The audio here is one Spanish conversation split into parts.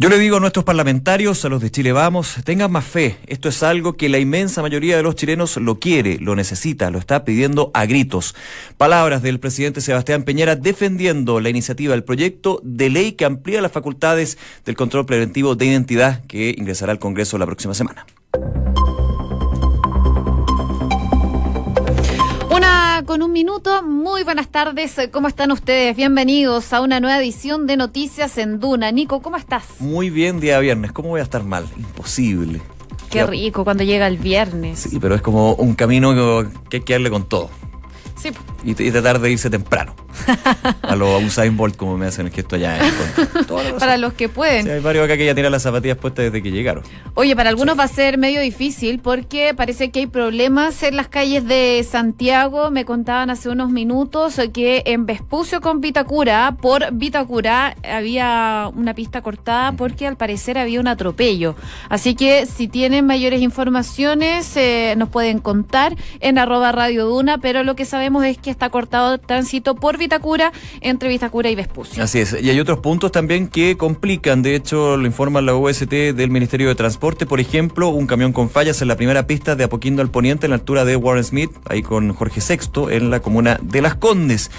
Yo le digo a nuestros parlamentarios, a los de Chile Vamos, tengan más fe. Esto es algo que la inmensa mayoría de los chilenos lo quiere, lo necesita, lo está pidiendo a gritos. Palabras del presidente Sebastián Peñera defendiendo la iniciativa, el proyecto de ley que amplía las facultades del control preventivo de identidad que ingresará al Congreso la próxima semana. Con un minuto. Muy buenas tardes. ¿Cómo están ustedes? Bienvenidos a una nueva edición de Noticias en Duna. Nico, ¿cómo estás? Muy bien, día viernes. ¿Cómo voy a estar mal? Imposible. Qué rico cuando llega el viernes. Sí, pero es como un camino que hay que darle con todo. Sí. Y, tratar de irse temprano. a los Usain Bolt, como me hacen el gesto allá. para los que pueden. Sí, hay varios acá que ya tienen las zapatillas puestas desde que llegaron. Oye, para algunos va a ser medio difícil porque parece que hay problemas en las calles de Santiago. Me contaban hace unos minutos que en Vespucio con Vitacura, por Vitacura, había una pista cortada porque al parecer había un atropello. Así que si tienen mayores informaciones, eh, nos pueden contar en arroba Radio Duna, pero lo que sabemos es que está cortado el tránsito por Vitacura entre Vitacura y Vespucio. Así es. Y hay otros puntos también que complican. De hecho, lo informa la OST del Ministerio de Transporte. Por ejemplo, un camión con fallas en la primera pista de Apoquindo al Poniente, en la altura de Warren Smith, ahí con Jorge Sexto, en la comuna de Las Condes.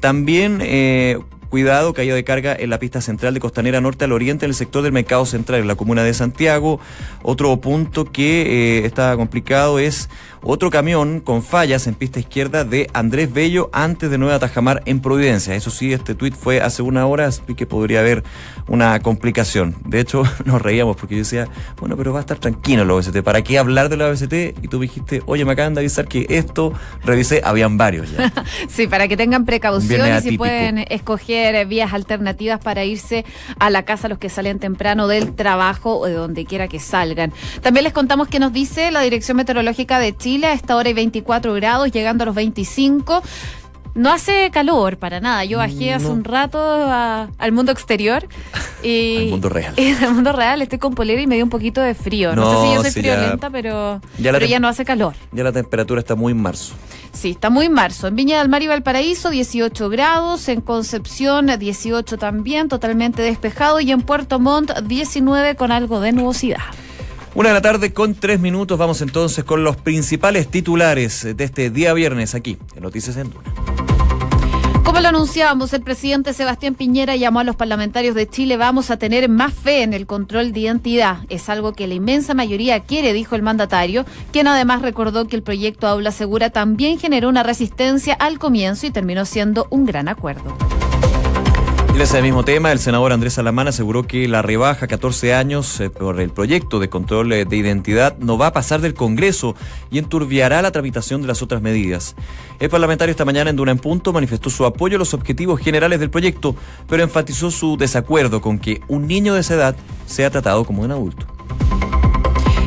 También eh, cuidado, caída de carga en la pista central de Costanera Norte al Oriente, en el sector del Mercado Central, en la comuna de Santiago. Otro punto que eh, está complicado es otro camión con fallas en pista izquierda de Andrés Bello antes de Nueva Tajamar en Providencia. Eso sí, este tuit fue hace una hora, así que podría haber una complicación. De hecho, nos reíamos porque yo decía, bueno, pero va a estar tranquilo la OST. ¿Para qué hablar de la OST? Y tú dijiste, oye, me acaban de avisar que esto, revisé, habían varios ya. sí, para que tengan precaución y si pueden escoger vías alternativas para irse a la casa los que salen temprano del trabajo o de donde quiera que salgan. También les contamos que nos dice la Dirección Meteorológica de Chile, a esta hora hay 24 grados, llegando a los 25. No hace calor para nada. Yo bajé hace un rato al mundo exterior. Y, al mundo real. al mundo real estoy con polera y me dio un poquito de frío. No, sé si yo soy friolenta, pero, ya, pero ya no hace calor. Ya la temperatura está muy en marzo. Sí, está muy en marzo. En Viña del Mar y Valparaíso, 18 grados. En Concepción, 18 también, totalmente despejado. Y en Puerto Montt, 19 con algo de nubosidad. Una de la tarde con tres minutos. Vamos entonces con los principales titulares de este día viernes aquí en Noticias en Duna. Como lo anunciábamos, el presidente Sebastián Piñera llamó a los parlamentarios de Chile, vamos a tener más fe en el control de identidad. Es algo que la inmensa mayoría quiere, dijo el mandatario, quien además recordó que el proyecto Aula Segura también generó una resistencia al comienzo y terminó siendo un gran acuerdo. En ese mismo tema, el senador Andrés Alamán aseguró que la rebaja a 14 años eh, por el proyecto de control eh, de identidad no va a pasar del Congreso y enturbiará la tramitación de las otras medidas. El parlamentario esta mañana en Duna en Punto manifestó su apoyo a los objetivos generales del proyecto, pero enfatizó su desacuerdo con que un niño de esa edad sea tratado como un adulto.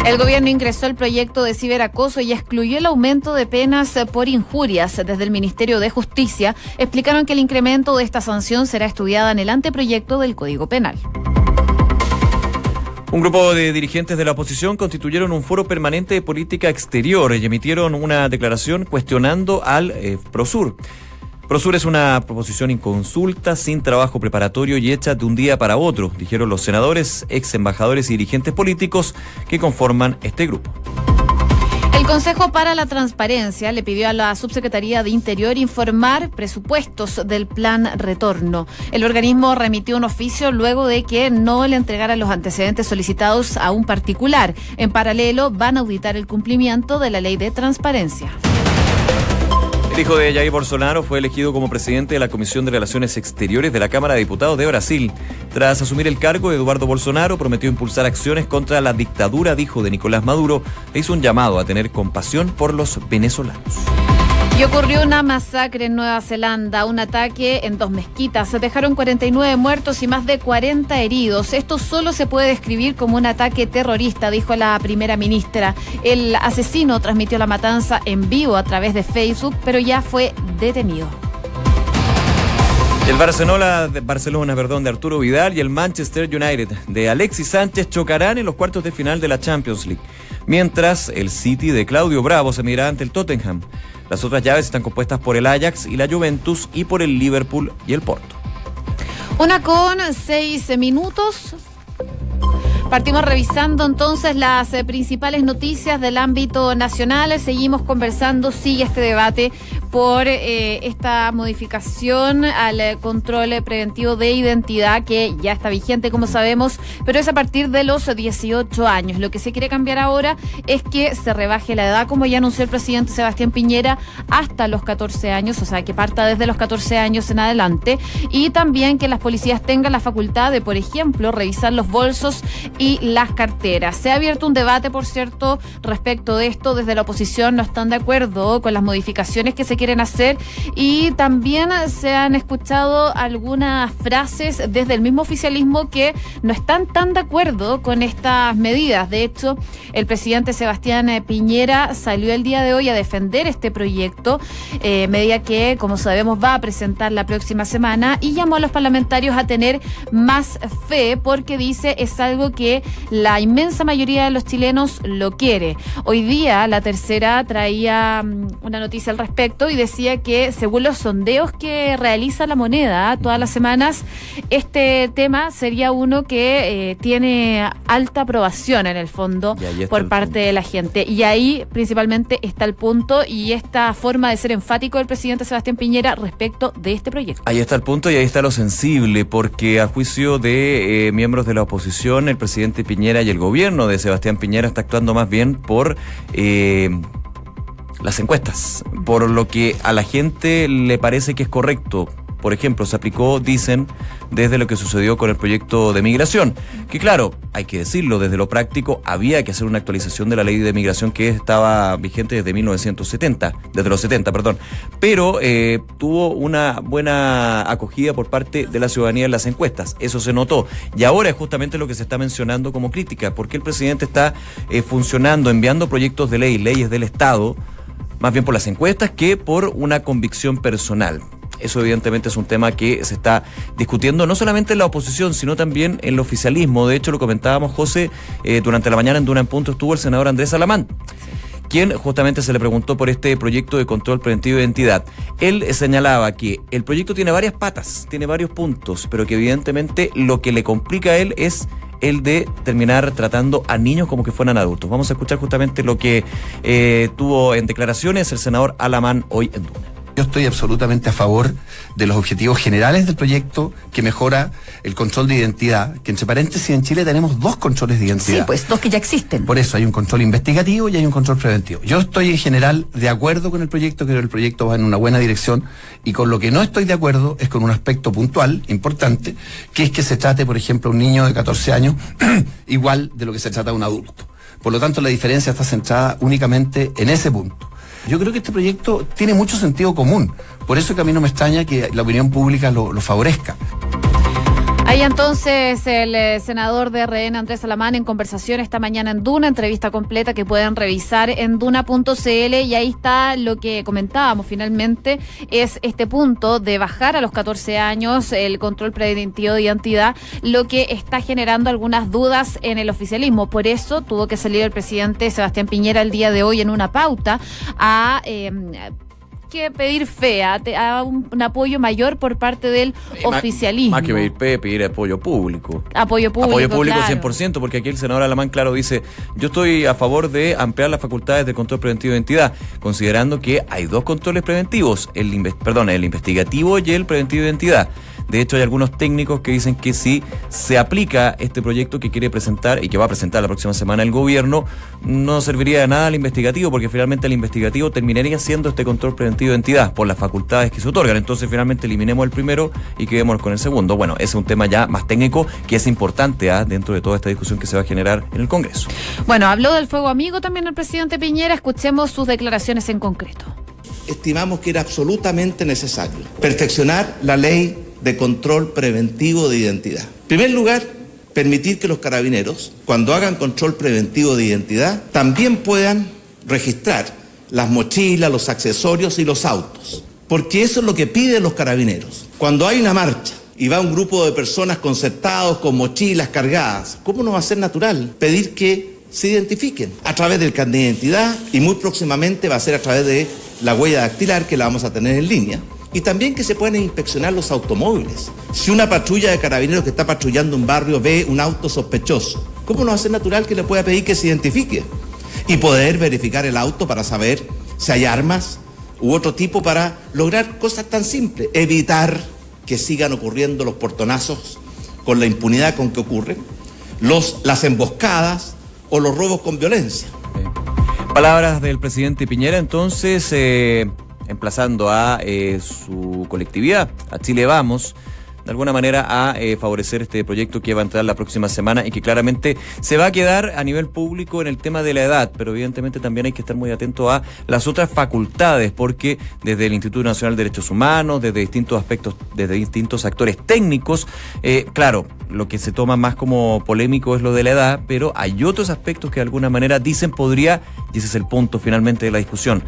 El gobierno ingresó el proyecto de ciberacoso y excluyó el aumento de penas por injurias. Desde el Ministerio de Justicia explicaron que el incremento de esta sanción será estudiada en el anteproyecto del Código Penal. Un grupo de dirigentes de la oposición constituyeron un foro permanente de política exterior y emitieron una declaración cuestionando al eh, Prosur. Prosur es una proposición inconsulta, sin trabajo preparatorio y hecha de un día para otro, dijeron los senadores, ex embajadores y dirigentes políticos que conforman este grupo. El Consejo para la Transparencia le pidió a la Subsecretaría de Interior informar presupuestos del plan retorno. El organismo remitió un oficio luego de que no le entregara los antecedentes solicitados a un particular. En paralelo, van a auditar el cumplimiento de la ley de transparencia. El hijo de Jair Bolsonaro fue elegido como presidente de la Comisión de Relaciones Exteriores de la Cámara de Diputados de Brasil. Tras asumir el cargo, Eduardo Bolsonaro prometió impulsar acciones contra la dictadura, dijo de Nicolás Maduro, e hizo un llamado a tener compasión por los venezolanos. Y ocurrió una masacre en Nueva Zelanda, un ataque en dos mezquitas. Se dejaron 49 muertos y más de 40 heridos. Esto solo se puede describir como un ataque terrorista, dijo la primera ministra. El asesino transmitió la matanza en vivo a través de Facebook, pero ya fue detenido. El Barcelona, Barcelona perdón, de Arturo Vidal y el Manchester United de Alexis Sánchez chocarán en los cuartos de final de la Champions League, mientras el City de Claudio Bravo se medirá ante el Tottenham. Las otras llaves están compuestas por el Ajax y la Juventus y por el Liverpool y el Porto. Una con seis minutos. Partimos revisando entonces las eh, principales noticias del ámbito nacional. Seguimos conversando, sigue este debate por eh, esta modificación al control preventivo de identidad que ya está vigente, como sabemos, pero es a partir de los 18 años. Lo que se quiere cambiar ahora es que se rebaje la edad, como ya anunció el presidente Sebastián Piñera, hasta los 14 años, o sea, que parta desde los 14 años en adelante, y también que las policías tengan la facultad de, por ejemplo, revisar los bolsos y las carteras. Se ha abierto un debate, por cierto, respecto de esto. Desde la oposición no están de acuerdo con las modificaciones que se quieren hacer y también se han escuchado algunas frases desde el mismo oficialismo que no están tan de acuerdo con estas medidas. De hecho, el presidente Sebastián Piñera salió el día de hoy a defender este proyecto, eh, medida que, como sabemos, va a presentar la próxima semana y llamó a los parlamentarios a tener más fe porque dice es algo que la inmensa mayoría de los chilenos lo quiere. Hoy día la tercera traía mm, una noticia al respecto y decía que según los sondeos que realiza la moneda todas las semanas, este tema sería uno que eh, tiene alta aprobación en el fondo por parte de la gente. Y ahí principalmente está el punto y esta forma de ser enfático del presidente Sebastián Piñera respecto de este proyecto. Ahí está el punto y ahí está lo sensible, porque a juicio de eh, miembros de la oposición, el presidente presidente Piñera y el gobierno de Sebastián Piñera está actuando más bien por eh, las encuestas, por lo que a la gente le parece que es correcto por ejemplo, se aplicó, dicen, desde lo que sucedió con el proyecto de migración. Que claro, hay que decirlo, desde lo práctico había que hacer una actualización de la ley de migración que estaba vigente desde 1970, desde los 70, perdón. Pero eh, tuvo una buena acogida por parte de la ciudadanía en las encuestas. Eso se notó. Y ahora es justamente lo que se está mencionando como crítica, porque el presidente está eh, funcionando, enviando proyectos de ley, leyes del Estado, más bien por las encuestas que por una convicción personal. Eso evidentemente es un tema que se está discutiendo no solamente en la oposición, sino también en el oficialismo. De hecho, lo comentábamos, José, eh, durante la mañana en Duna en Punto estuvo el senador Andrés Alamán quien justamente se le preguntó por este proyecto de control preventivo de identidad. Él señalaba que el proyecto tiene varias patas, tiene varios puntos, pero que evidentemente lo que le complica a él es el de terminar tratando a niños como que fueran adultos. Vamos a escuchar justamente lo que eh, tuvo en declaraciones el senador Alamán hoy en Duna. Yo estoy absolutamente a favor de los objetivos generales del proyecto que mejora el control de identidad, que entre paréntesis en Chile tenemos dos controles de identidad. Sí, pues dos que ya existen. Por eso hay un control investigativo y hay un control preventivo. Yo estoy en general de acuerdo con el proyecto, creo que el proyecto va en una buena dirección y con lo que no estoy de acuerdo es con un aspecto puntual, importante, que es que se trate, por ejemplo, un niño de 14 años igual de lo que se trata de un adulto. Por lo tanto, la diferencia está centrada únicamente en ese punto. Yo creo que este proyecto tiene mucho sentido común. Por eso que a mí no me extraña que la opinión pública lo, lo favorezca. Ahí entonces el eh, senador de RN Andrés Alamán en conversación esta mañana en Duna, entrevista completa que pueden revisar en duna.cl y ahí está lo que comentábamos finalmente, es este punto de bajar a los 14 años el control preventivo de identidad, lo que está generando algunas dudas en el oficialismo. Por eso tuvo que salir el presidente Sebastián Piñera el día de hoy en una pauta a... Eh, que pedir fe, a, un, apoyo mayor por parte del oficialismo. Más, que pedir fe, pedir apoyo público. Apoyo público. Apoyo público 100%, porque aquí el senador Alamán, claro, dice: Yo estoy a favor de ampliar las facultades de control preventivo de identidad, considerando que hay dos controles preventivos: el, perdón, el investigativo y el preventivo de identidad. De hecho, hay algunos técnicos que dicen que si se aplica este proyecto que quiere presentar y que va a presentar la próxima semana el gobierno, no serviría de nada al investigativo, porque finalmente el investigativo terminaría siendo este control preventivo de entidad por las facultades que se otorgan. Entonces, finalmente eliminemos el primero y quedémonos con el segundo. Bueno, ese es un tema ya más técnico que es importante ¿ah? dentro de toda esta discusión que se va a generar en el Congreso. Bueno, habló del fuego amigo también el presidente Piñera. Escuchemos sus declaraciones en concreto. Estimamos que era absolutamente necesario perfeccionar la ley de control preventivo de identidad. En primer lugar, permitir que los carabineros, cuando hagan control preventivo de identidad, también puedan registrar las mochilas, los accesorios y los autos. Porque eso es lo que piden los carabineros. Cuando hay una marcha y va un grupo de personas concertados con mochilas cargadas, ¿cómo no va a ser natural pedir que se identifiquen a través del carnet de identidad y muy próximamente va a ser a través de la huella dactilar que la vamos a tener en línea? Y también que se puedan inspeccionar los automóviles. Si una patrulla de carabineros que está patrullando un barrio ve un auto sospechoso, ¿cómo no hace natural que le pueda pedir que se identifique? Y poder verificar el auto para saber si hay armas u otro tipo para lograr cosas tan simples, evitar que sigan ocurriendo los portonazos con la impunidad con que ocurren, los, las emboscadas o los robos con violencia. Palabras del presidente Piñera entonces, eh, emplazando a eh, su colectividad, a Chile Vamos, de alguna manera a eh, favorecer este proyecto que va a entrar la próxima semana y que claramente se va a quedar a nivel público en el tema de la edad, pero evidentemente también hay que estar muy atento a las otras facultades, porque desde el Instituto Nacional de Derechos Humanos, desde distintos aspectos, desde distintos actores técnicos, eh, claro, lo que se toma más como polémico es lo de la edad, pero hay otros aspectos que de alguna manera dicen podría, y ese es el punto finalmente de la discusión,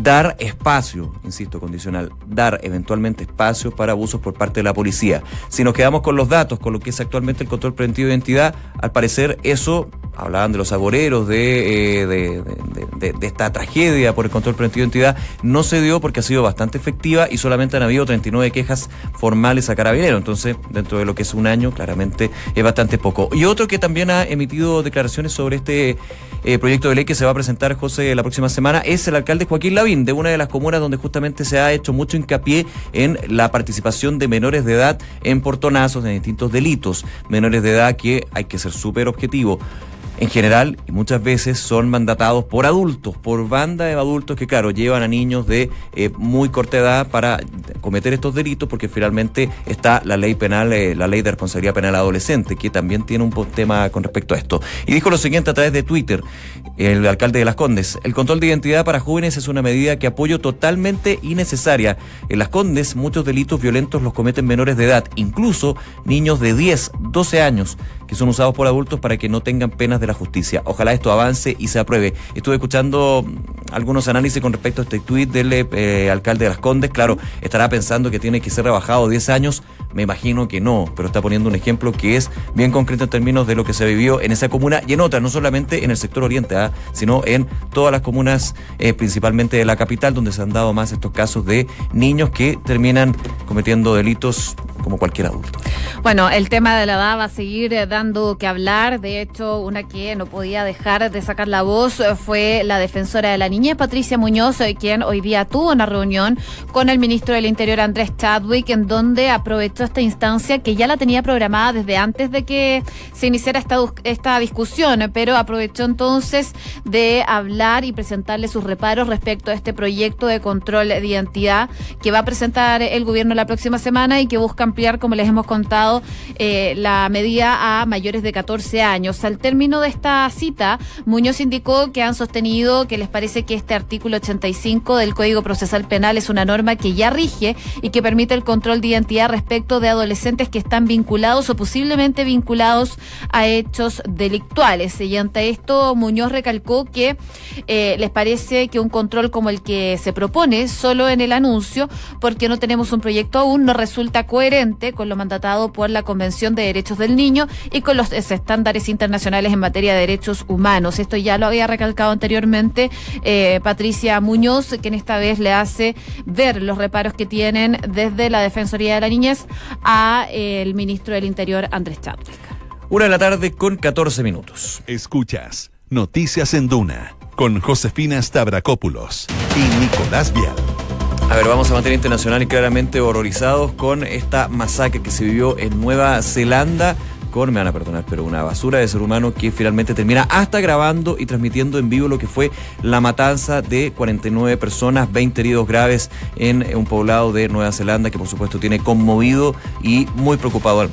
dar espacio, insisto, condicional, dar eventualmente espacio para abusos por parte de la policía. Si nos quedamos con los datos, con lo que es actualmente el control preventivo de identidad, al parecer eso, hablaban de los agoreros, de, eh, de, esta tragedia por el control preventivo de identidad, no se dio porque ha sido bastante efectiva y solamente han habido 39 quejas formales a carabinero. Entonces, dentro de lo que es un año, claramente es bastante poco. Y otro que también ha emitido declaraciones sobre este eh, proyecto de ley que se va a presentar, José, la próxima semana, es el alcalde Joaquín Lavín, de una de las comunas donde justamente se ha hecho mucho hincapié en la participación de menores de edad en portonazos, en distintos delitos. Menores de edad que hay que ser súper objetivo en general y muchas veces son mandatados por adultos, por banda de adultos que, claro, llevan a niños de eh, muy corta edad para cometer estos delitos, porque finalmente está la ley penal, eh, la ley de responsabilidad penal adolescente, que también tiene un tema con respecto a esto. Y dijo lo siguiente a través de Twitter, el alcalde de Las Condes, el control de identidad para jóvenes es una medida que apoyo totalmente innecesaria. En Las Condes muchos delitos violentos los cometen menores de edad, incluso niños de 10, 12 años que son usados por adultos para que no tengan penas de la justicia. Ojalá esto avance y se apruebe. Estuve escuchando mm, algunos análisis con respecto a este tuit del eh, alcalde de Las Condes. Claro, estará pensando que tiene que ser rebajado 10 años. Me imagino que no, pero está poniendo un ejemplo que es bien concreto en términos de lo que se vivió en esa comuna y en otras, no solamente en el sector oriente, ¿ah? sino en todas las comunas, eh, principalmente de la capital, donde se han dado más estos casos de niños que terminan cometiendo delitos como cualquier adulto. Bueno, el tema de la edad va a seguir eh, dando que hablar. De hecho, una que no podía dejar de sacar la voz eh, fue la defensora de la niñez, Patricia Muñoz, eh, quien hoy día tuvo una reunión con el ministro del Interior, Andrés Chadwick, en donde aprovechó esta instancia que ya la tenía programada desde antes de que se iniciara esta, esta discusión, pero aprovechó entonces de hablar y presentarle sus reparos respecto a este proyecto de control de identidad que va a presentar el gobierno la próxima semana y que busca ampliar, como les hemos contado, eh, la medida a mayores de 14 años. Al término de esta cita, Muñoz indicó que han sostenido que les parece que este artículo 85 del Código Procesal Penal es una norma que ya rige y que permite el control de identidad respecto de adolescentes que están vinculados o posiblemente vinculados a hechos delictuales. Y ante esto, Muñoz recalcó que eh, les parece que un control como el que se propone solo en el anuncio, porque no tenemos un proyecto aún, no resulta coherente con lo mandatado por la Convención de Derechos del Niño y con los estándares internacionales en materia de derechos humanos. Esto ya lo había recalcado anteriormente eh, Patricia Muñoz, quien esta vez le hace ver los reparos que tienen desde la Defensoría de la Niñez a eh, el ministro del Interior, Andrés Chávez. Una de la tarde con 14 minutos. Escuchas Noticias en Duna con Josefina Stavrakopoulos y Nicolás Vial. A ver, vamos a materia internacional y claramente horrorizados con esta masacre que se vivió en Nueva Zelanda me van a perdonar, pero una basura de ser humano que finalmente termina hasta grabando y transmitiendo en vivo lo que fue la matanza de 49 personas, 20 heridos graves en un poblado de Nueva Zelanda que por supuesto tiene conmovido y muy preocupado al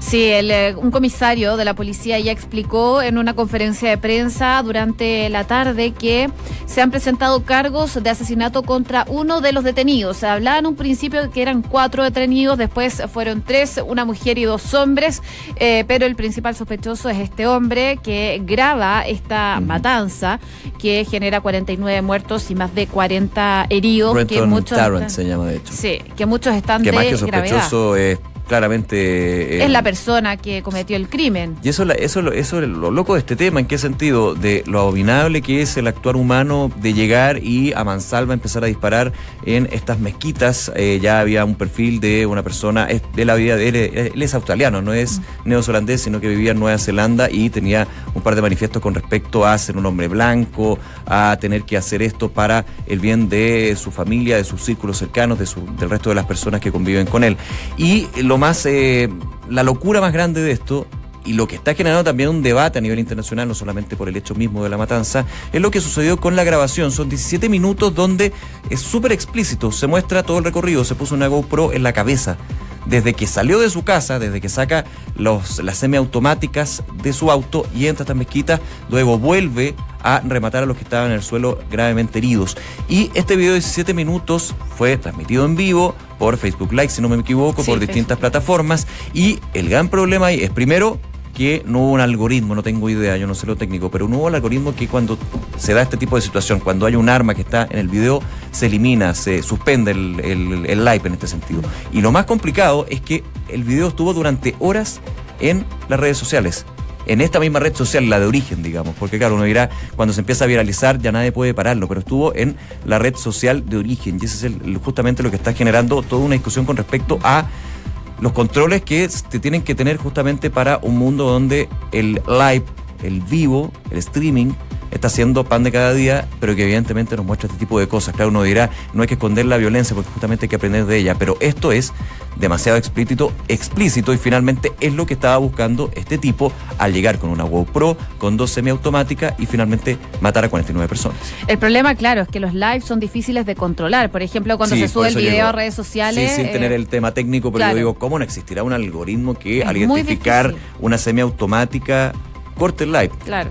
Sí, el, eh, un comisario de la policía ya explicó en una conferencia de prensa durante la tarde que se han presentado cargos de asesinato contra uno de los detenidos. Se hablaba en un principio que eran cuatro detenidos, después fueron tres, una mujer y dos hombres, eh, pero el principal sospechoso es este hombre que graba esta matanza que genera 49 muertos y más de 40 heridos. que muchos se llama de hecho. Sí, que muchos están que de más que sospechoso es claramente... eh, Es la persona que cometió el crimen. Y eso, es lo loco de este tema, ¿en qué sentido? De lo abominable que es el actuar humano de llegar y a mansalva empezar a disparar en estas mezquitas. Eh, ya había un perfil de una persona, es de la vida de él, él es australiano, no es neozelandés, sino que vivía en Nueva Zelanda y tenía un par de manifiestos con respecto a ser un hombre blanco, a tener que hacer esto para el bien de su familia, de sus círculos cercanos, de su- del resto de las personas que conviven con él. Y lo más, eh, la locura más grande de esto y lo que está generando también un debate a nivel internacional, no solamente por el hecho mismo de la matanza, es lo que sucedió con la grabación. Son 17 minutos donde es súper explícito, se muestra todo el recorrido, se puso una GoPro en la cabeza. Desde que salió de su casa, desde que saca los, las semiautomáticas de su auto y entra a esta mezquita, luego vuelve a rematar a los que estaban en el suelo gravemente heridos. Y este video de 17 minutos fue transmitido en vivo por Facebook Live, si no me equivoco, Sí, por distintas plataformas. Y el gran problema ahí es primero que no hubo un algoritmo, no tengo idea, yo no sé lo técnico, pero no hubo el algoritmo que cuando se da este tipo de situación, cuando hay un arma que está en el video, se elimina, se suspende el, el, live en este sentido. Y lo más complicado es que el video estuvo durante horas en las redes sociales. En esta misma red social, la de origen, digamos, porque claro, uno dirá, cuando se empieza a viralizar ya nadie puede pararlo, pero estuvo en la red social de origen y ese es justamente lo que está generando toda una discusión con respecto a los controles que se tienen que tener justamente para un mundo donde el live, el vivo, el streaming está siendo pan de cada día, pero que evidentemente nos muestra este tipo de cosas. Claro, uno dirá, no hay que esconder la violencia porque justamente hay que aprender de ella, pero esto es demasiado explícito, explícito y finalmente es lo que estaba buscando este tipo al llegar con una GoPro, con dos semiautomáticas y finalmente matar a 49 personas. El problema, claro, es que los lives son difíciles de controlar. Por ejemplo, cuando Sí, se sube el video llegó. a redes sociales. Sí, sin eh, tener el tema técnico, pero claro. yo digo, ¿cómo no existirá un algoritmo que Es al identificar una semiautomática corte el live? Claro.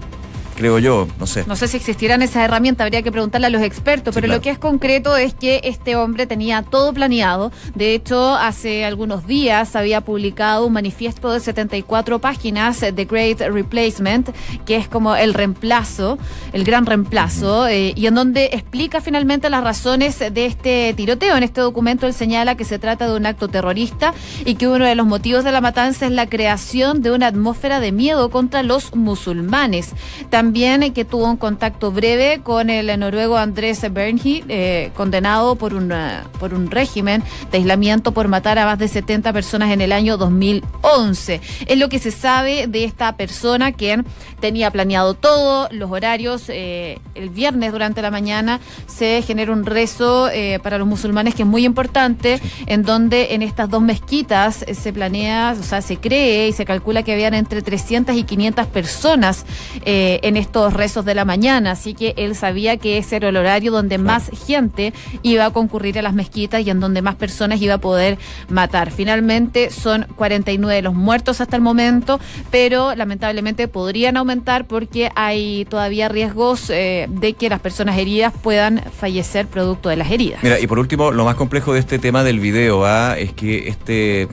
Creo yo, no sé. No sé si existirán esas herramientas, habría que preguntarle a los expertos, Sí, pero claro. lo que es concreto es que este hombre tenía todo planeado. De hecho, hace algunos días había publicado un manifiesto de 74 páginas de Great Replacement, que es como el reemplazo, el gran reemplazo, eh, y en donde explica finalmente las razones de este tiroteo. En este documento él señala que se trata de un acto terrorista y que uno de los motivos de la matanza es la creación de una atmósfera de miedo contra los musulmanes. También eh, que tuvo un contacto breve con el noruego Andrés Bernhi, eh, condenado por, una, por un régimen de aislamiento por matar a más de 70 personas en el año 2011. Es lo que se sabe de esta persona quien tenía planeado todo, los horarios. eh, el viernes durante la mañana se genera un rezo eh, para los musulmanes que es muy importante, en donde en estas dos mezquitas eh, se planea, o sea, se cree y se calcula que habían entre 300 y 500 personas eh, en estos rezos de la mañana. Así que él sabía que ese era el horario donde más gente iba a concurrir a las mezquitas y en donde más personas iba a poder matar. Finalmente son 49 los muertos hasta el momento, pero lamentablemente podrían aumentar porque hay todavía riesgos eh, de que las personas heridas puedan fallecer producto de las heridas. Mira, y por último, lo más complejo de este tema del video ¿ah? es que este,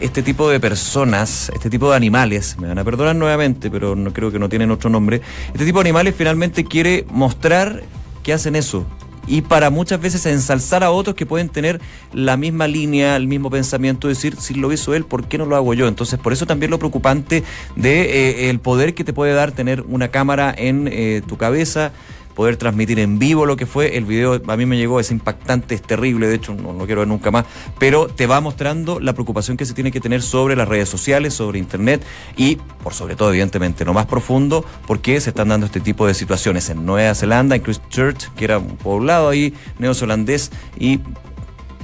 este, tipo de personas, este tipo de animales, me van a perdonar nuevamente, pero no creo que no tienen otro nombre, este tipo de animales finalmente quiere mostrar que hacen eso. Y para muchas veces ensalzar a otros que pueden tener la misma línea, el mismo pensamiento, decir, si lo hizo él, ¿por qué no lo hago yo? Entonces, por eso también lo preocupante de eh, el poder que te puede dar tener una cámara en eh, tu cabeza, poder transmitir en vivo lo que fue. El video a mí me llegó, es impactante, es terrible, de hecho no lo quiero ver nunca más, pero te va mostrando la preocupación que se tiene que tener sobre las redes sociales, sobre Internet y, por sobre todo, evidentemente, lo más profundo, por qué se están dando este tipo de situaciones en Nueva Zelanda, en Christchurch, que era un poblado ahí neozelandés y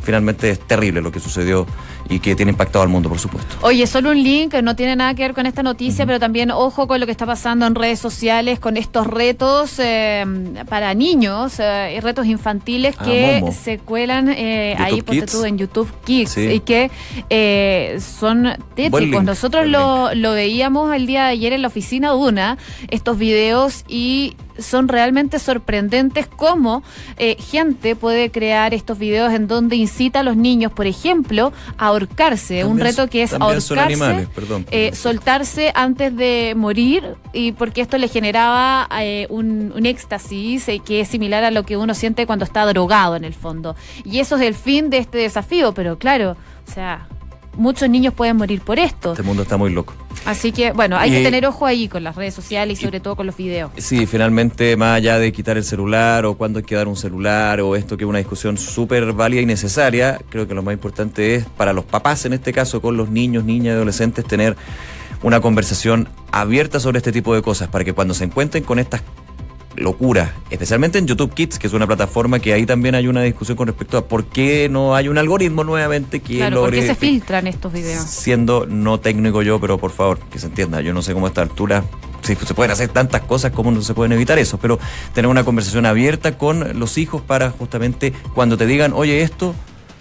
finalmente es terrible lo que sucedió y que tiene impactado al mundo, por supuesto. Oye, solo un link, no tiene nada que ver con esta noticia, pero también ojo con lo que está pasando en redes sociales, con estos retos eh, para niños, eh, y retos infantiles Ah, que Momo. se cuelan eh, ahí, ponte tú, en YouTube Kids, Sí. y que eh, son tétricos. Nosotros lo, lo veíamos el día de ayer en la oficina Duna, estos videos, y son realmente sorprendentes cómo eh, gente puede crear estos videos en donde incita a los niños, por ejemplo, a ahorcarse. un reto que es ahorcarse, animales, perdón. eh, soltarse antes de morir, y porque esto le generaba eh, un, un éxtasis eh, que es similar a lo que uno siente cuando está drogado en el fondo. Y eso es el fin de este desafío, pero claro, o sea, muchos niños pueden morir por esto. Este mundo está muy loco. Así que, bueno, hay que tener ojo ahí con las redes sociales y sobre todo con los videos. Sí, finalmente, más allá de quitar el celular o cuándo hay que dar un celular o esto que es una discusión súper válida y necesaria, creo que lo más importante es para los papás, en este caso, con los niños, niñas y adolescentes, tener una conversación abierta sobre este tipo de cosas para que cuando se encuentren con estas locuras, especialmente en YouTube Kids, que es una plataforma que ahí también hay una discusión con respecto a por qué no hay un algoritmo nuevamente que Claro, ¿por logre qué se filtran estos videos? siendo no técnico yo, pero por favor, que se entienda, yo no sé cómo a esta altura si se pueden hacer tantas cosas, cómo no se pueden evitar eso, pero tener una conversación abierta con los hijos para justamente cuando te digan, oye, esto,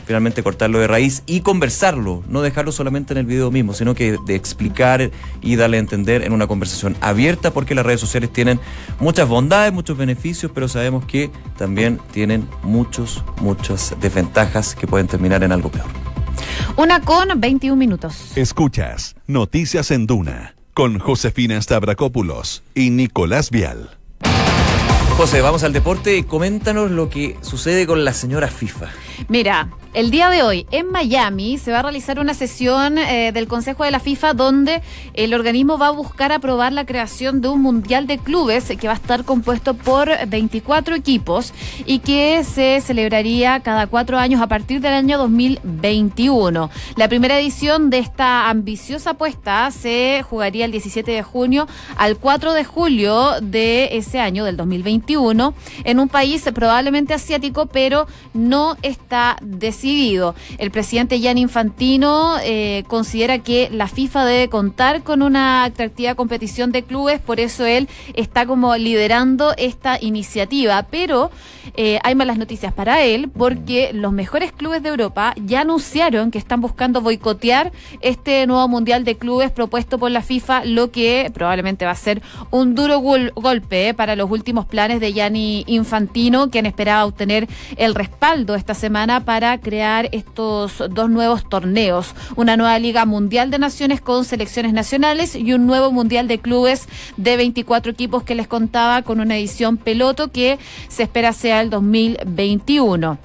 finalmente cortarlo de raíz y conversarlo, no dejarlo solamente en el video mismo, sino que de explicar y darle a entender en una conversación abierta, porque las redes sociales tienen muchas bondades, muchos beneficios, pero sabemos que también tienen muchos, muchas desventajas que pueden terminar en algo peor. Una con 21 minutos. Escuchas Noticias en Duna con Josefina Stavrakopoulos y Nicolás Vial. José, vamos al deporte y coméntanos lo que sucede con la señora FIFA. Mira, el día de hoy en Miami se va a realizar una sesión eh, del Consejo de la FIFA donde el organismo va a buscar aprobar la creación de un Mundial de Clubes que va a estar compuesto por 24 equipos y que se celebraría cada cuatro años a partir del año 2021. La primera edición de esta ambiciosa apuesta se jugaría el 17 de junio al 4 de julio de ese año, del 2021, en un país probablemente asiático, pero no está decidido. El presidente Gianni Infantino eh, considera que la FIFA debe contar con una atractiva competición de clubes, por eso él está como liderando esta iniciativa. Pero eh, hay malas noticias para él, porque los mejores clubes de Europa ya anunciaron que están buscando boicotear este nuevo Mundial de Clubes propuesto por la FIFA, lo que probablemente va a ser un duro gol- golpe eh, para los últimos planes de Gianni Infantino, quien esperaba obtener el respaldo esta semana para crear estos dos nuevos torneos. Una nueva Liga Mundial de Naciones con selecciones nacionales y un nuevo Mundial de Clubes de 24 equipos que les contaba con una edición peloto que se espera sea el 2021.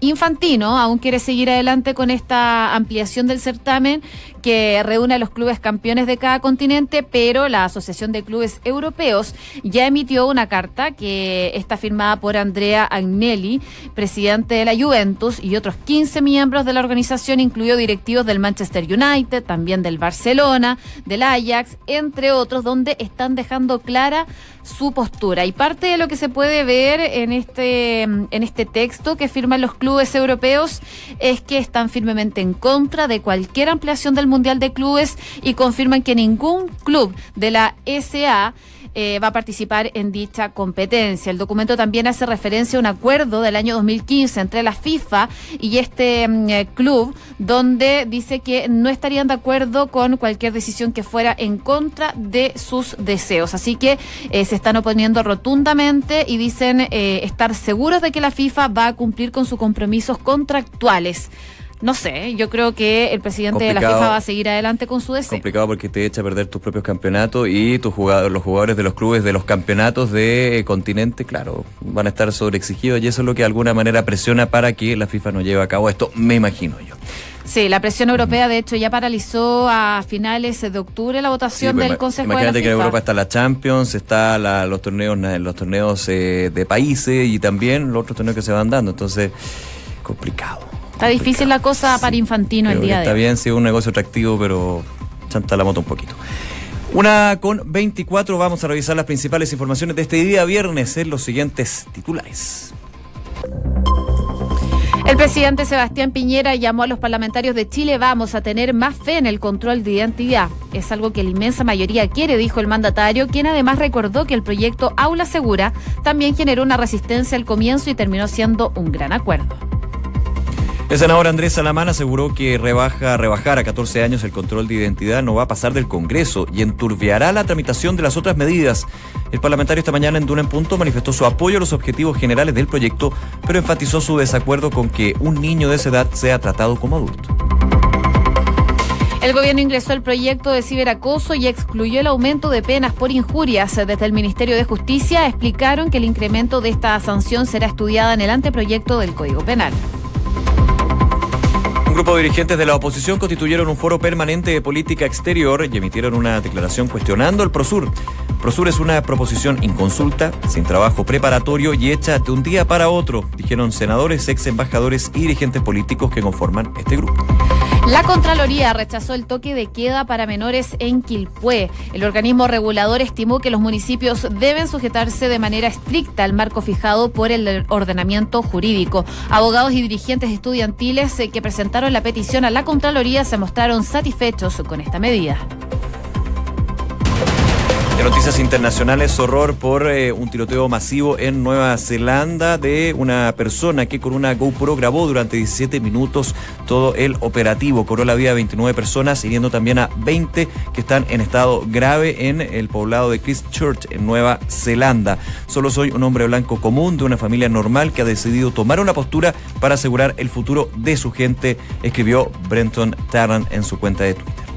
Infantino aún quiere seguir adelante con esta ampliación del certamen que reúne a los clubes campeones de cada continente, pero la Asociación de Clubes Europeos ya emitió una carta que está firmada por Andrea Agnelli, presidente de la Juventus, y otros 15 miembros de la organización, incluidos directivos del Manchester United, también del Barcelona, del Ajax, entre otros, donde están dejando clara su postura. Y parte de lo que se puede ver en este, en este texto que firman los clubes europeos es que están firmemente en contra de cualquier ampliación del Mundial de Clubes y confirman que ningún club de la SA eh, va a participar en dicha competencia. El documento también hace referencia a un acuerdo del año 2015 entre la FIFA y este mm, eh, club, donde dice que no estarían de acuerdo con cualquier decisión que fuera en contra de sus deseos. Así que eh, se están oponiendo rotundamente y dicen estar seguros de que la FIFA va a cumplir con sus compromisos contractuales. No sé, yo creo que el presidente de la. FIFA va a seguir adelante con su deseo. Complicado porque te echa a perder tus propios campeonatos y tus jugadores, los jugadores de los clubes de los campeonatos de eh, continente, claro, van a estar sobreexigidos y eso es lo que de alguna manera presiona para que la FIFA no lleve a cabo esto, me imagino yo. Sí, la presión europea, de hecho, ya paralizó a finales de octubre la votación Sí, pues, del Consejo de la Imagínate que en. Europa está la Champions, está la- los torneos, los torneos eh, de países y también los otros torneos que se van dando, entonces complicado. Está difícil la cosa para Infantino el día de Está hoy. bien, sí, un negocio atractivo, pero chanta la moto un poquito. Una con 24, vamos a revisar las principales informaciones de este día viernes en los siguientes titulares. El presidente Sebastián Piñera llamó a los parlamentarios de Chile, vamos a tener más fe en el control de identidad. Es algo que la inmensa mayoría quiere, dijo el mandatario, quien además recordó que el proyecto Aula Segura también generó una resistencia al comienzo y terminó siendo un gran acuerdo. El senador Andrés Salamán aseguró que rebaja, rebajar a 14 años el control de identidad no va a pasar del Congreso y enturbiará la tramitación de las otras medidas. El parlamentario esta mañana en Duna en Punto manifestó su apoyo a los objetivos generales del proyecto, pero enfatizó su desacuerdo con que un niño de esa edad sea tratado como adulto. El gobierno ingresó el proyecto de ciberacoso y excluyó el aumento de penas por injurias. Desde el Ministerio de Justicia explicaron que el incremento de esta sanción será estudiada en el anteproyecto del Código Penal. Grupo de dirigentes de la oposición constituyeron un foro permanente de política exterior y emitieron una declaración cuestionando el Prosur. Prosur es una proposición inconsulta, sin trabajo preparatorio y hecha de un día para otro, dijeron senadores, ex embajadores y dirigentes políticos que conforman este grupo. La Contraloría rechazó el toque de queda para menores en Quilpué. El organismo regulador estimó que los municipios deben sujetarse de manera estricta al marco fijado por el ordenamiento jurídico. Abogados y dirigentes estudiantiles eh, que presentaron la petición a la Contraloría se mostraron satisfechos con esta medida. Noticias internacionales, horror por eh, un tiroteo masivo en Nueva Zelanda de una persona que con una GoPro grabó durante 17 minutos todo el operativo. Corrió la vida de 29 personas, hiriendo también a 20 que están en estado grave en el poblado de Christchurch, en Nueva Zelanda. Solo soy un hombre blanco común de una familia normal que ha decidido tomar una postura para asegurar el futuro de su gente, escribió Brenton Tarrant en su cuenta de Twitter.